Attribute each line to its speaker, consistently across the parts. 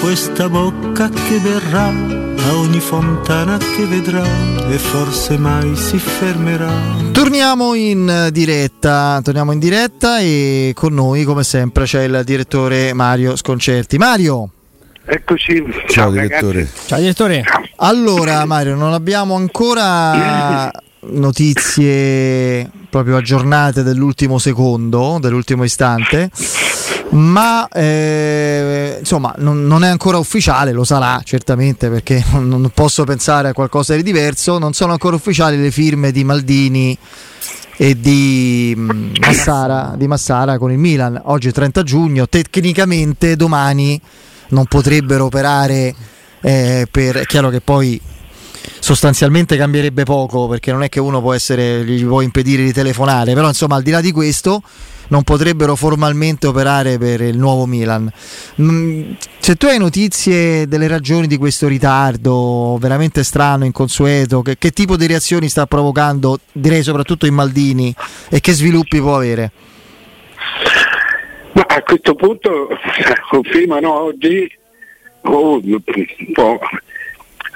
Speaker 1: Questa bocca che verrà a ogni fontana che vedrà e forse mai si fermerà.
Speaker 2: Torniamo in diretta, torniamo in diretta e con noi come sempre c'è il direttore Mario Sconcerti. Mario!
Speaker 3: Eccoci.
Speaker 4: Ciao, Ciao direttore.
Speaker 2: Ragazzi. Ciao direttore. Allora Mario, non abbiamo ancora notizie proprio aggiornate dell'ultimo secondo, dell'ultimo istante, ma eh, insomma non, non, è ancora ufficiale, lo sarà certamente perché non, non posso pensare a qualcosa di diverso, non sono ancora ufficiali le firme di Maldini e di mm, Massara, di Massara con il Milan. Oggi è 30 giugno, tecnicamente domani non potrebbero operare eh, per... È chiaro che poi sostanzialmente cambierebbe poco perché non è che uno può essere, gli può impedire di telefonare, però insomma al di là di questo non potrebbero formalmente operare per il nuovo Milan. Mm, se tu hai notizie delle ragioni di questo ritardo veramente strano, inconsueto, che, che tipo di reazioni sta provocando, direi soprattutto in Maldini, e che sviluppi può avere?
Speaker 3: Ma a questo punto confermano oggi oh,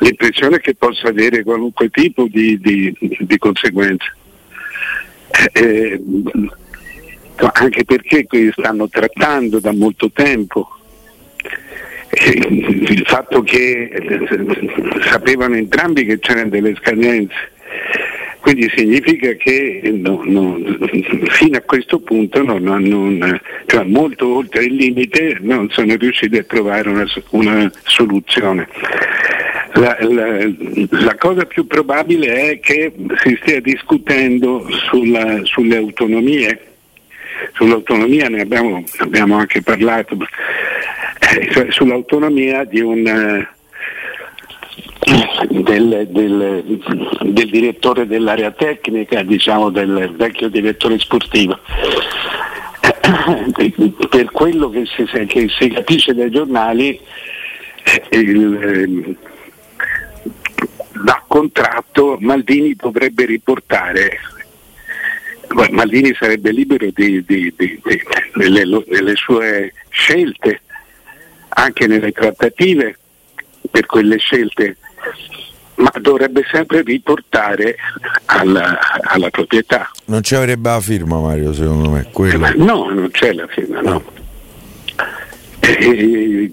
Speaker 3: l'impressione che possa avere qualunque tipo di, di, di conseguenze. Eh, eh anche perché stanno trattando da molto tempo eh, il fatto che eh, sapevano entrambi che c'erano delle scadenze quindi significa che no, no, fino a questo punto non, cioè molto oltre il limite non sono riusciti a trovare una, una soluzione. La, la, la, cosa più probabile è che si stia discutendo sulla, sulle autonomie, sull'autonomia ne abbiamo, abbiamo anche parlato, eh, cioè sull'autonomia un del, del, del, direttore dell'area tecnica, diciamo del vecchio direttore sportivo. Per quello che si, che si capisce dai giornali, il, da contratto Maldini dovrebbe riportare Maldini sarebbe libero di, di, di, delle, delle sue scelte, anche nelle trattative per quelle scelte ma dovrebbe sempre riportare alla, alla, proprietà.
Speaker 4: Non ci avrebbe la firma Mario secondo me?
Speaker 3: Eh, no, non c'è la firma, no. Eh,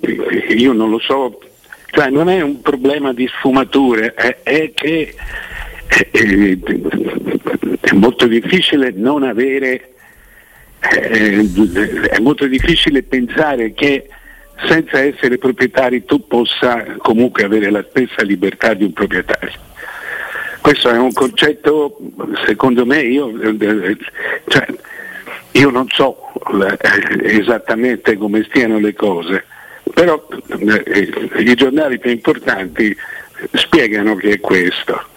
Speaker 3: io non lo so, cioè non è un problema di sfumature, è, è che eh, è molto difficile non avere, eh, è molto difficile pensare che senza essere proprietari tu possa comunque avere la stessa libertà di un proprietario. Questo è un concetto, secondo me, io, cioè, io non so esattamente come stiano le cose, però eh, i giornali più importanti spiegano che è questo.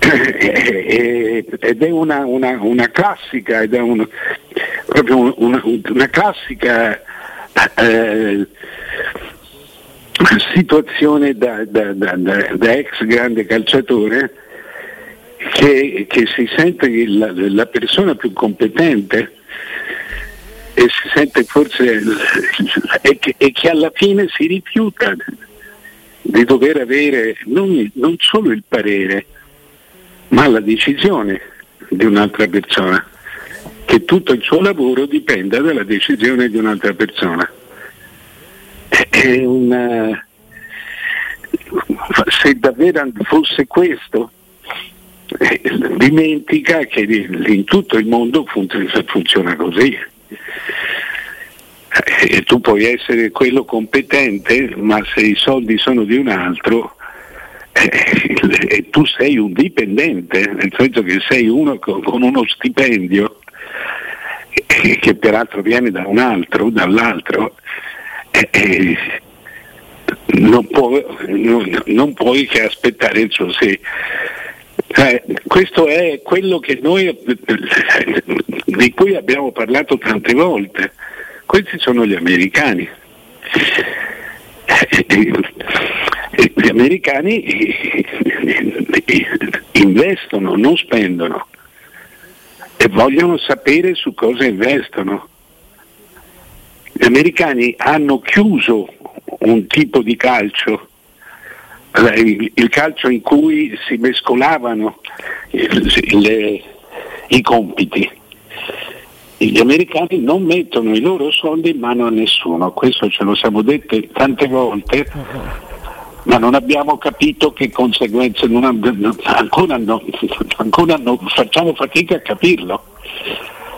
Speaker 3: ed è una, una, una classica, ed è un, proprio una, una classica eh, situazione da, da, da, da, ex grande calciatore che, che si sente la, la, persona più competente e si sente forse e che, e che alla fine si rifiuta di dover avere non, non solo il parere ma la decisione di un'altra persona che tutto il suo lavoro dipenda dalla decisione di un'altra persona. È una... Se davvero fosse questo, eh, dimentica che in tutto il mondo funziona così. Eh, e tu puoi essere quello competente, ma se i soldi sono di un altro, eh, tu sei un dipendente, nel senso che sei uno con, uno stipendio che peraltro viene da un altro, dall'altro, eh, eh, non, può, non, non puoi che aspettare il suo sì. Eh, questo è quello noi, di cui abbiamo parlato tante volte. Questi sono gli americani. Gli americani investono, non spendono e vogliono sapere su cosa investono. Gli americani hanno chiuso un tipo di calcio, il calcio in cui si mescolavano le, i compiti. Gli americani non mettono i loro soldi in mano a nessuno, questo ce lo siamo dette tante volte, ma non abbiamo capito che conseguenze, non, ancora, no, ancora no, facciamo fatica a capirlo.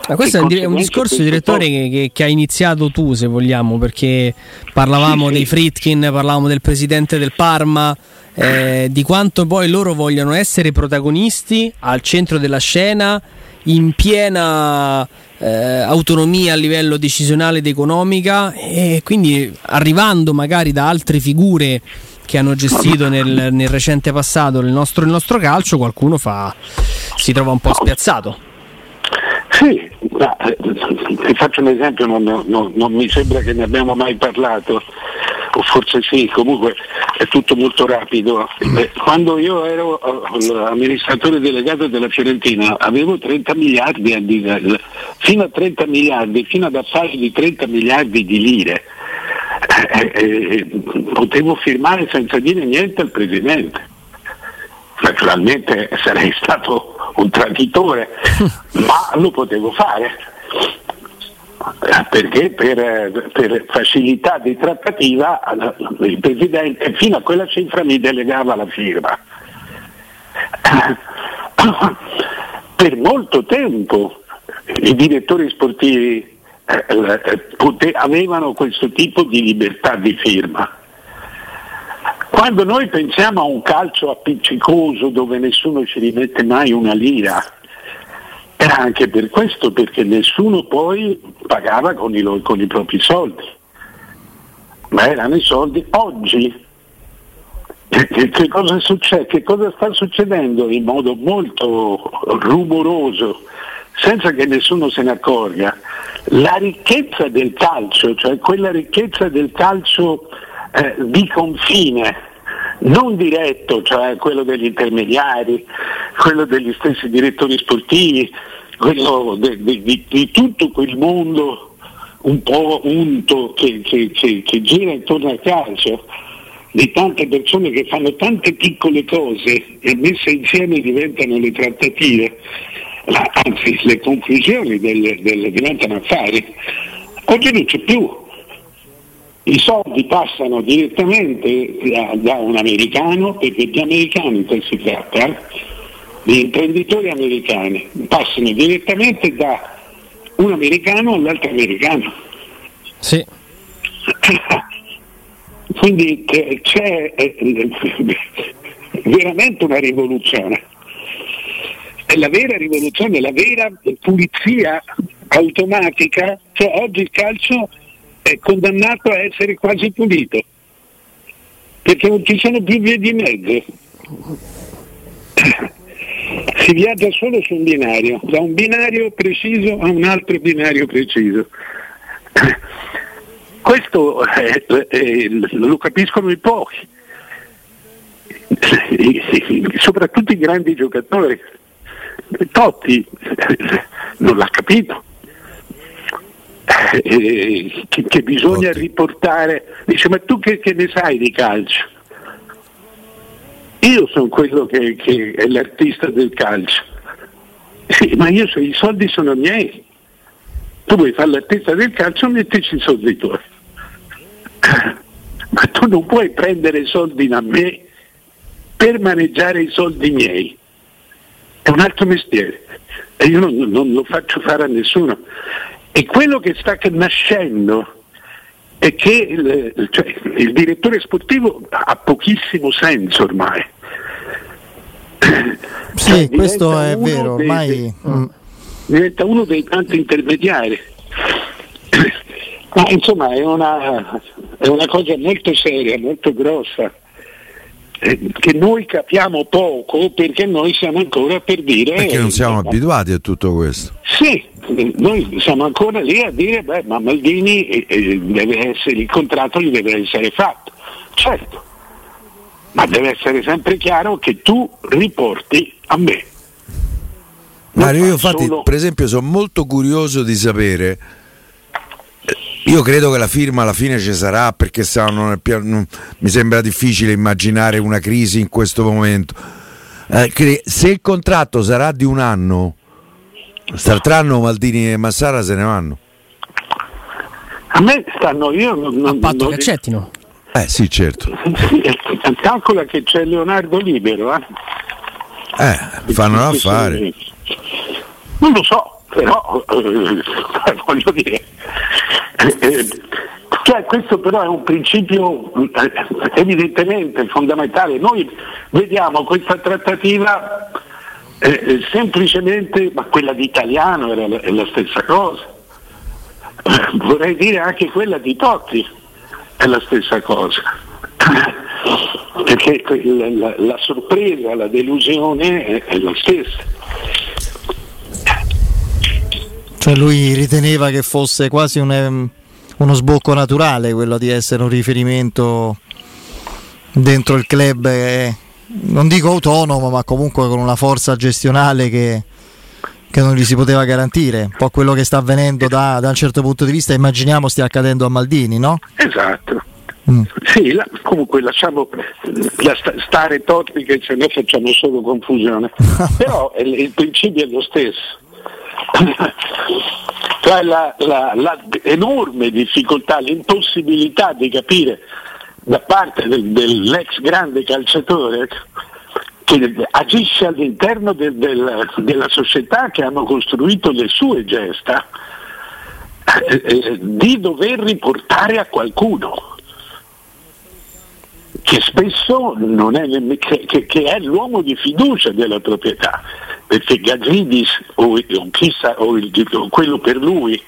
Speaker 5: Ma questo è un discorso, direttore, che, che, hai iniziato tu, se vogliamo, perché parlavamo sì, dei Fritkin, parlavamo del presidente del Parma, eh, di quanto poi loro vogliono essere protagonisti al centro della scena, in piena eh, autonomia a livello decisionale ed economica, e quindi arrivando magari da altre figure che hanno gestito nel, nel recente passato il nostro, il nostro calcio, qualcuno fa, si trova un po' spiazzato.
Speaker 3: Sì, ma, eh, ti faccio un esempio, non, non, non, mi sembra che ne abbiamo mai parlato, o forse sì, comunque è tutto molto rapido. Eh, quando io ero eh, amministratore delegato della Fiorentina avevo 30 miliardi, di, fino a 30 miliardi, fino ad affari di 30 miliardi di lire. Eh, eh, potevo firmare senza dire niente al Presidente naturalmente sarei stato un traditore, ma lo potevo fare perché per, per, facilità di trattativa il Presidente fino a quella cifra mi delegava la firma. Per molto tempo i direttori sportivi eh, eh avevano questo tipo di libertà di firma quando noi pensiamo a un calcio appiccicoso dove nessuno ci rimette mai una lira, era anche per questo, perché nessuno poi pagava con i, con i propri soldi, ma erano i soldi. Oggi che cosa, succede? che cosa sta succedendo in modo molto rumoroso, senza che nessuno se ne accorga? La ricchezza del calcio, cioè quella ricchezza del calcio eh, di confine, non diretto, cioè quello degli intermediari, quello degli stessi direttori sportivi, quello de, di, di, tutto quel mondo un po' unto che, che, che, che gira intorno al calcio di tante persone che fanno tante piccole cose e messe insieme diventano le trattative, anzi le conclusioni delle, delle diventano affari. Oggi non c'è più, i soldi passano direttamente da, da, un americano, perché di americani si tratta, di imprenditori americani, passano direttamente da un americano all'altro americano.
Speaker 5: Sì.
Speaker 3: Quindi c'è veramente una rivoluzione. È la vera rivoluzione, la vera pulizia automatica, cioè oggi il calcio è condannato a essere quasi pulito, perché non ci sono più vie di mezzo. Si viaggia solo su un binario, da un binario preciso a un altro binario preciso. Questo eh, eh, lo capiscono i pochi, soprattutto i grandi giocatori. Totti non l'ha capito eh, che, che, bisogna Ottimo. riportare. Dice, ma tu che, che, ne sai di calcio? Io sono quello che, che è l'artista del calcio. Sì, ma io so, i soldi sono miei. Tu vuoi fare l'artista del calcio, mettici i soldi tuoi. Ma tu non puoi prendere i soldi da me per maneggiare i soldi miei. È un altro mestiere e io non, non lo faccio fare a nessuno. E quello che sta nascendo è che il, cioè, il direttore sportivo ha pochissimo senso ormai.
Speaker 2: Sì, cioè, questo è vero, dei, ormai...
Speaker 3: Mm. Diventa uno dei tanti intermediari. Ma insomma è una, è una cosa molto seria, molto grossa, che noi capiamo poco perché noi siamo ancora per dire...
Speaker 4: Perché non siamo eh, abituati a tutto questo.
Speaker 3: Sì, noi siamo ancora lì a dire, beh, ma Maldini eh, eh, deve essere, il contratto gli deve essere fatto. Certo, ma deve essere sempre chiaro che tu riporti a me.
Speaker 4: Mario, io infatti, solo... per esempio, sono molto curioso di sapere. Io credo che la firma alla fine ci sarà perché non, non, mi sembra difficile immaginare una crisi in questo momento. Eh, se il contratto sarà di un anno, Startranno Maldini e Massara se ne vanno.
Speaker 3: A me stanno io non, non,
Speaker 5: a patto che accettino.
Speaker 4: Eh sì, certo.
Speaker 3: calcola che c'è Leonardo libero, eh?
Speaker 4: Eh, fanno l'affare.
Speaker 3: Non lo so, però eh, voglio dire. Eh, eh, cioè, questo però è un principio eh, evidentemente fondamentale. Noi vediamo questa trattativa eh, semplicemente, ma quella di Italiano era la, è la stessa cosa. vorrei dire anche quella di Totti è la stessa cosa. Perché la, la, la sorpresa, la delusione è, è la stessa.
Speaker 2: Cioè lui riteneva che fosse quasi un, uno sbocco naturale quello di essere un riferimento dentro il club, eh, non dico autonomo, ma comunque con una forza gestionale che, che non gli si poteva garantire. Un po' quello che sta avvenendo da, da un certo punto di vista, immaginiamo stia accadendo a Maldini, no?
Speaker 3: Esatto. Mm. Sì, la, comunque lasciamo la, stare Totti che se no facciamo solo confusione. Però il, il principio è lo stesso. Cioè la, la, la, enorme difficoltà, l'impossibilità di capire da parte del, dell'ex grande calciatore che agisce all'interno del, del, della società che hanno costruito le sue gesta, eh, eh, di dover riportare a qualcuno che spesso è, che, che, è l'uomo di fiducia della proprietà, perché Gazidis o, o, chissà, o, il, o quello per lui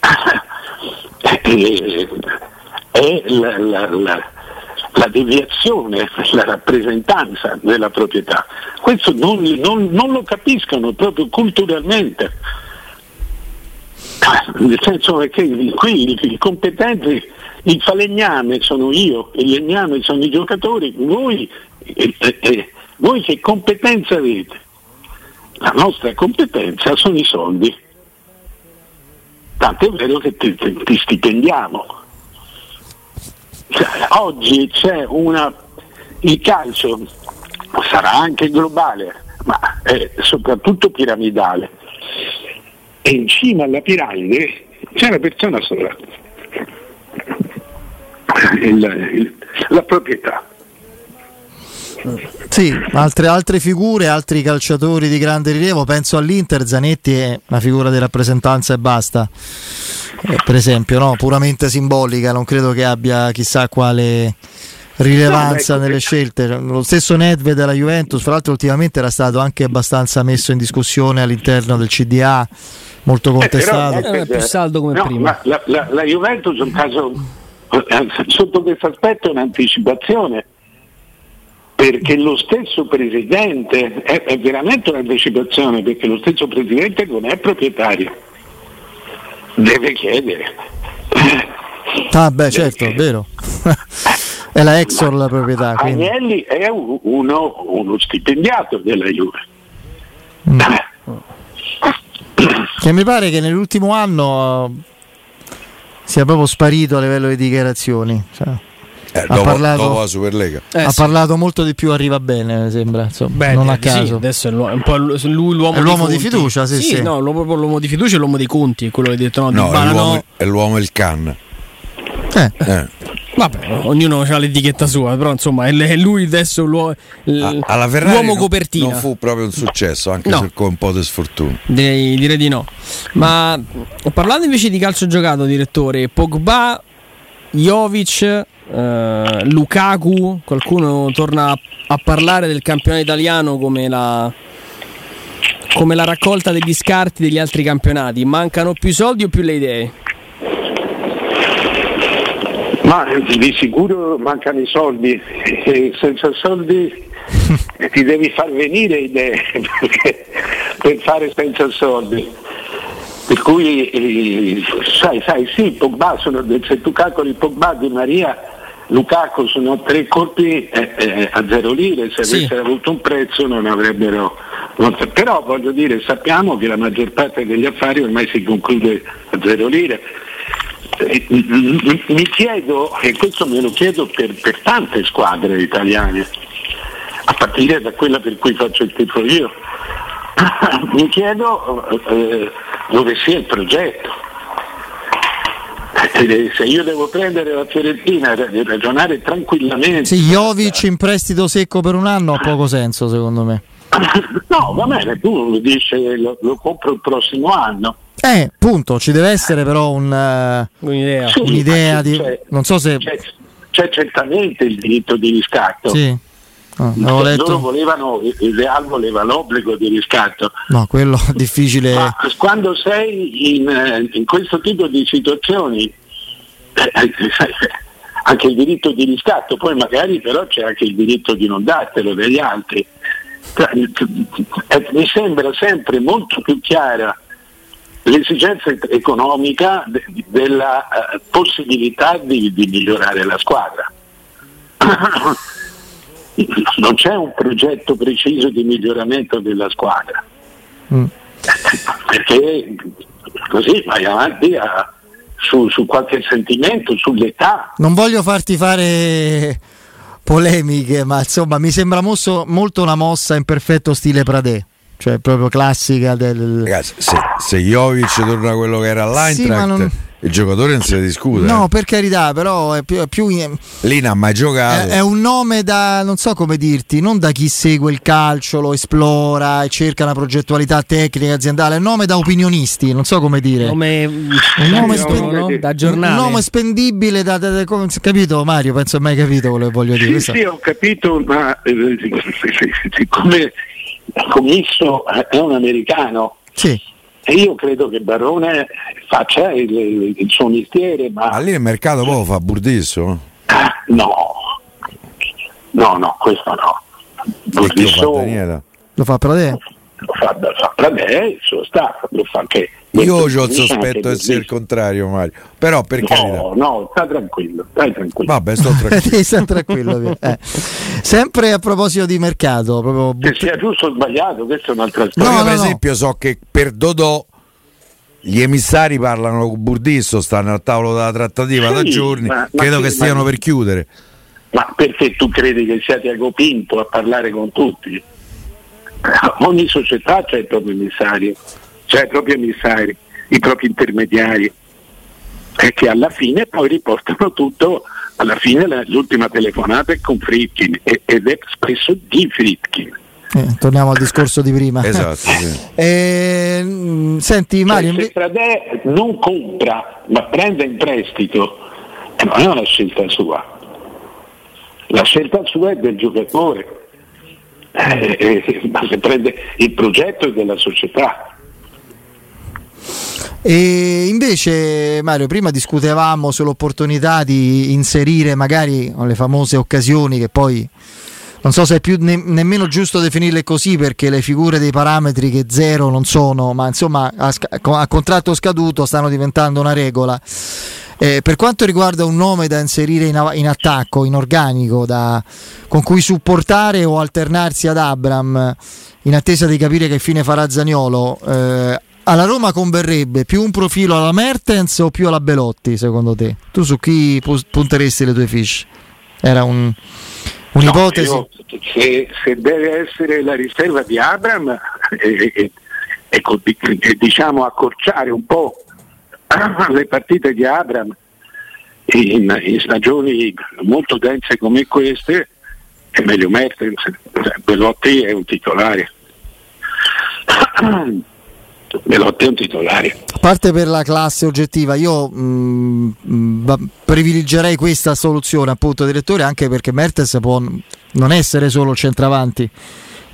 Speaker 3: eh, è la, la, la, la, deviazione, la rappresentanza della proprietà. Questo non, non, non lo capiscono proprio culturalmente. Nel senso che qui i competenti, il falegname sono io, il legname sono i giocatori, voi, eh, eh, voi che competenza avete? La nostra competenza sono i soldi. Tanto è vero che ti, ti, ti stipendiamo cioè, oggi c'è una, il calcio sarà anche globale, ma è soprattutto piramidale. E in cima alla piramide c'è una persona sola, il, il, la proprietà.
Speaker 2: Sì, altre, altre, figure, altri calciatori di grande rilievo, penso all'Inter, Zanetti è una figura di rappresentanza e basta, eh, per esempio, no? puramente simbolica, non credo che abbia chissà quale rilevanza nelle scelte. Lo stesso Nedved della Juventus, fra l'altro ultimamente era stato anche abbastanza messo in discussione all'interno del CDA, molto eh, contestato. Eh,
Speaker 5: però, più saldo come no, prima.
Speaker 3: La, la, la, Juventus è un caso, eh, sotto questo aspetto è un'anticipazione perché lo stesso presidente è, è veramente un'anticipazione perché lo stesso presidente non è proprietario. Deve chiedere.
Speaker 2: Ah beh certo è vero. è la Exor la proprietà
Speaker 3: quindi. Agnelli è uno, uno stipendiato della Juve.
Speaker 2: Mm. che mi pare che nell'ultimo anno sia proprio sparito a livello di dichiarazioni cioè.
Speaker 4: Eh, ha, dopo, parlato, dopo la Superlega.
Speaker 2: Eh, ha sì. parlato molto di più, arriva bene, sembra. Insomma, Beh, non a caso. Sì,
Speaker 5: adesso è, un po' lui l'uomo,
Speaker 2: è l'uomo di,
Speaker 5: di
Speaker 2: fiducia, sì, sì.
Speaker 5: sì. No, l'uomo, l'uomo, di fiducia è l'uomo dei conti, quello che hai detto. No,
Speaker 4: no, è, l'uomo, no. è l'uomo il can.
Speaker 5: Eh. eh. Vabbè, ognuno ha l'etichetta sua, però insomma è lui adesso l'uomo,
Speaker 4: Alla l'uomo copertina. Non fu proprio un successo, anche no. se con un po' di sfortuna.
Speaker 5: Direi, direi di no. Ma parlando invece di calcio giocato, direttore, Pogba, Jovic, Uh, Lukaku, qualcuno torna a parlare del campionato italiano come la, come la raccolta degli scarti degli altri campionati. Mancano più soldi o più le idee?
Speaker 3: Ma di sicuro mancano i soldi e senza soldi ti devi far venire idee per fare senza soldi. Per cui sai, sai, sì, Pogba sono, se tu calcoli Pogba di Maria, Lukaku sono tre colpi eh, eh, a zero lire, se sì. avessero avuto un prezzo non avrebbero. Non, però voglio dire, sappiamo che la maggior parte degli affari ormai si conclude a zero lire mi chiedo, e questo me lo chiedo per, per tante squadre italiane, a partire da quella per cui faccio il tifo io, mi chiedo eh, dove sia il progetto. Eh, se io devo prendere la Fiorentina e ragionare tranquillamente.
Speaker 2: Sì, Jovic in prestito secco per un anno ha poco senso secondo me.
Speaker 3: No, va bene, tu dici lo, lo compro il prossimo anno.
Speaker 2: Eh, punto, ci deve essere però un, uh, un'idea, sì, un'idea di... non so se...
Speaker 3: C'è, c'è, certamente il diritto di riscatto.
Speaker 2: Sì.
Speaker 3: Oh, loro volevano, il Real voleva l'obbligo di riscatto.
Speaker 2: No, quello è difficile. Ma
Speaker 3: quando sei in, eh, in, questo tipo di situazioni, eh, anche il diritto di riscatto, poi magari però c'è anche il diritto di non dartelo degli altri. Mi sembra sempre molto più chiara l'esigenza economica de- della uh, possibilità di, di, migliorare la squadra. non c'è un progetto preciso di miglioramento della squadra, mm. perché così vai avanti a, su, su qualche sentimento, sull'età.
Speaker 2: Non voglio farti fare polemiche, ma insomma mi sembra mosso, molto una mossa in perfetto stile Pradè cioè proprio classica del...
Speaker 4: Ragazzi, se, se Jovic torna quello che era all'Eintracht sì, non... il giocatore non si discute.
Speaker 2: No per carità però è più, è più
Speaker 4: lì non ha mai giocato?
Speaker 2: È, è, un nome da non so come dirti non da chi segue il calcio lo esplora e cerca una progettualità tecnica aziendale è un nome da opinionisti non so come dire.
Speaker 5: Nome,
Speaker 2: un nome spen... no? da giornale. Un nome spendibile da, da, da, da capito Mario? Penso mai capito quello che voglio dire.
Speaker 3: sì, sì ho capito ma eh, siccome commisso è un americano.
Speaker 2: Sì.
Speaker 3: E io credo che Barone faccia il, il suo mestiere. Ma,
Speaker 4: ma lì il mercato poi fa Burdisso?
Speaker 3: Ah, no, no, no, questo no.
Speaker 2: Burdisso lo fa Pradè?
Speaker 3: Lo fa, lo fa Pradè, il suo staff, lo fa anche
Speaker 4: io ho il sospetto di essere il contrario, Mario. Però per
Speaker 3: no,
Speaker 4: carità.
Speaker 3: No, sta tranquillo, stai tranquillo.
Speaker 4: Vabbè, sto tranquillo.
Speaker 2: sta tranquillo eh. Sempre a proposito di mercato, proprio
Speaker 3: che sia giusto o sbagliato, questa è un'altra storia.
Speaker 4: No, io, per no, esempio, so che per Dodò gli emissari parlano con Burdisso, stanno al tavolo della trattativa sì, da giorni, ma, credo ma che, che stiano ma... per chiudere.
Speaker 3: Ma perché tu credi che sia Tiago Pinto a parlare con tutti? Ogni società c'è il proprio emissario cioè i propri emissari, i propri intermediari, e che alla fine poi riportano tutto, alla fine la, l'ultima telefonata è con Fritkin ed è spesso di Fritkin.
Speaker 2: Eh, torniamo al discorso di prima.
Speaker 4: esatto. Sì.
Speaker 2: Eh, senti cioè, Mario.
Speaker 3: Se Fradè non compra ma prende in prestito, eh, non è una scelta sua. La scelta sua è del giocatore. Eh, eh ma se prende il progetto è della società.
Speaker 2: E invece Mario, prima discutevamo sull'opportunità di inserire magari le famose occasioni che poi non so se è più ne- nemmeno giusto definirle così perché le figure dei parametri che zero non sono, ma insomma a, sc- a contratto scaduto stanno diventando una regola. Eh, per quanto riguarda un nome da inserire in, in attacco, in organico, da, con cui supportare o alternarsi ad Abram in attesa di capire che fine farà Zaniolo, eh, alla Roma converrebbe più un profilo alla Mertens o più alla Belotti secondo te? Tu su chi punteresti le tue fish? Era un, un'ipotesi? No,
Speaker 3: se, se, deve essere la riserva di Abram e, e, e, diciamo accorciare un po' le partite di Abram in, in stagioni molto dense come queste è meglio Mertens, Belotti è un titolare. Melotti è un titolare.
Speaker 2: A parte per la classe oggettiva, io mh, mm, mh, privilegerei questa soluzione, appunto, direttore, anche perché Mertens può non essere solo centravanti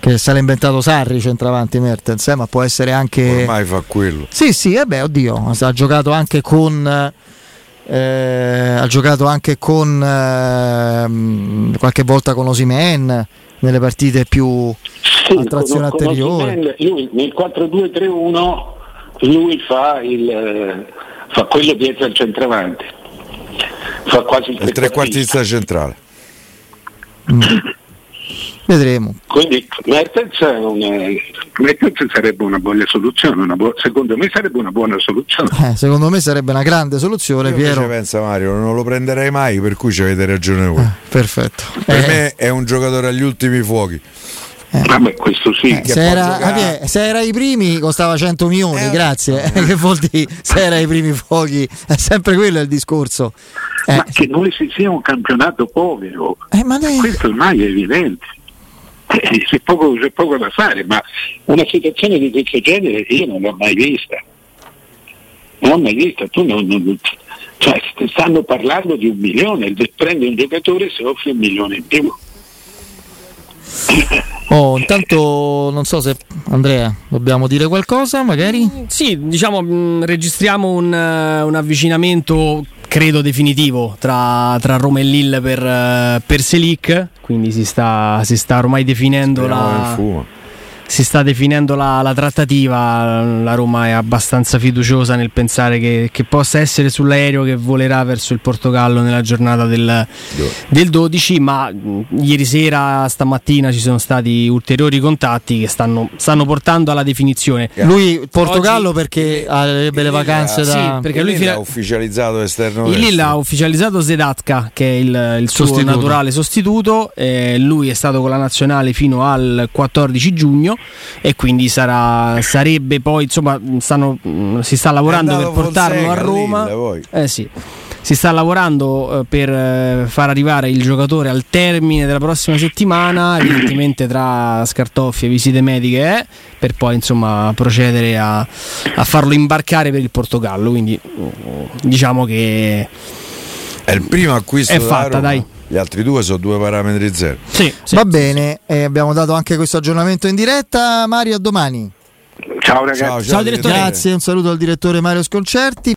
Speaker 2: che se l'ha inventato Sarri centravanti Mertens, eh, ma può essere anche
Speaker 4: ormai fa quello.
Speaker 2: Sì, sì, eh beh, oddio, ha giocato anche con eh, ha giocato anche con eh, qualche volta con Osimen nelle partite più sì, a trazione con, anteriore. Con
Speaker 3: lui nel 4-2-3-1 lui fa, il, fa quello dietro al centravanti. Fa quasi il,
Speaker 4: il trequartista centrale.
Speaker 2: Mm. Vedremo.
Speaker 3: Quindi Mertens, Mertens sarebbe una buona soluzione, una bu- secondo me sarebbe una buona soluzione.
Speaker 2: Eh, secondo me sarebbe una grande soluzione.
Speaker 4: Io
Speaker 2: Piero.
Speaker 4: pensa Mario, non lo prenderei mai, per cui ci avete ragione voi. Eh,
Speaker 2: perfetto.
Speaker 4: Per eh. me è un giocatore agli ultimi fuochi.
Speaker 3: Eh. Vabbè, questo sì.
Speaker 2: Eh, se, era, se, era, i primi costava 100 milioni, eh, grazie. che vuol dire se era i primi fuochi? È sempre quello il discorso.
Speaker 3: Ma che noi si sia un campionato povero, questo ormai è evidente. Eh, c'è, poco, c'è poco da fare, ma una situazione di questo genere io non l'ho mai vista. Non l'ho mai vista, tu non, non, cioè, stanno parlando di un milione, prendi un giocatore se offri un milione in più.
Speaker 2: Oh, intanto non so se Andrea dobbiamo dire qualcosa, magari?
Speaker 5: Sì, diciamo, mh, registriamo un, uh, un avvicinamento credo definitivo tra, tra Roma e Lille per, uh, per Selic, quindi si sta, si sta ormai definendo Speriamo la si sta definendo la, la, trattativa, la Roma è abbastanza fiduciosa nel pensare che, che, possa essere sull'aereo che volerà verso il Portogallo nella giornata del, del 12, ma ieri sera, stamattina ci sono stati ulteriori contatti che stanno, stanno portando alla definizione.
Speaker 2: Lui Portogallo Oggi, perché avrebbe le vacanze da...
Speaker 4: Sì, perché lui ha ufficializzato esterno.
Speaker 5: Il Lille ha ufficializzato Zedatka che è il, il suo sostituto. naturale sostituto, eh, lui è stato con la nazionale fino al 14 giugno e quindi sarà, sarebbe poi insomma stanno, si sta lavorando per portarlo a Roma. Eh sì. Si sta lavorando eh, per eh, far arrivare il giocatore al termine della prossima settimana, evidentemente tra scartoffi e visite mediche, eh, per poi insomma procedere a, a, farlo imbarcare per il Portogallo. Quindi diciamo che
Speaker 4: è il primo acquisto
Speaker 5: è fatta, dai.
Speaker 4: Gli altri due sono due parametri zero.
Speaker 2: Sì, sì Va sì, bene, sì. abbiamo dato anche questo aggiornamento in diretta. Mario, a domani.
Speaker 3: Ciao ragazzi. Ciao,
Speaker 2: ciao, ciao direttore. Grazie, un saluto al direttore Mario Sconcerti.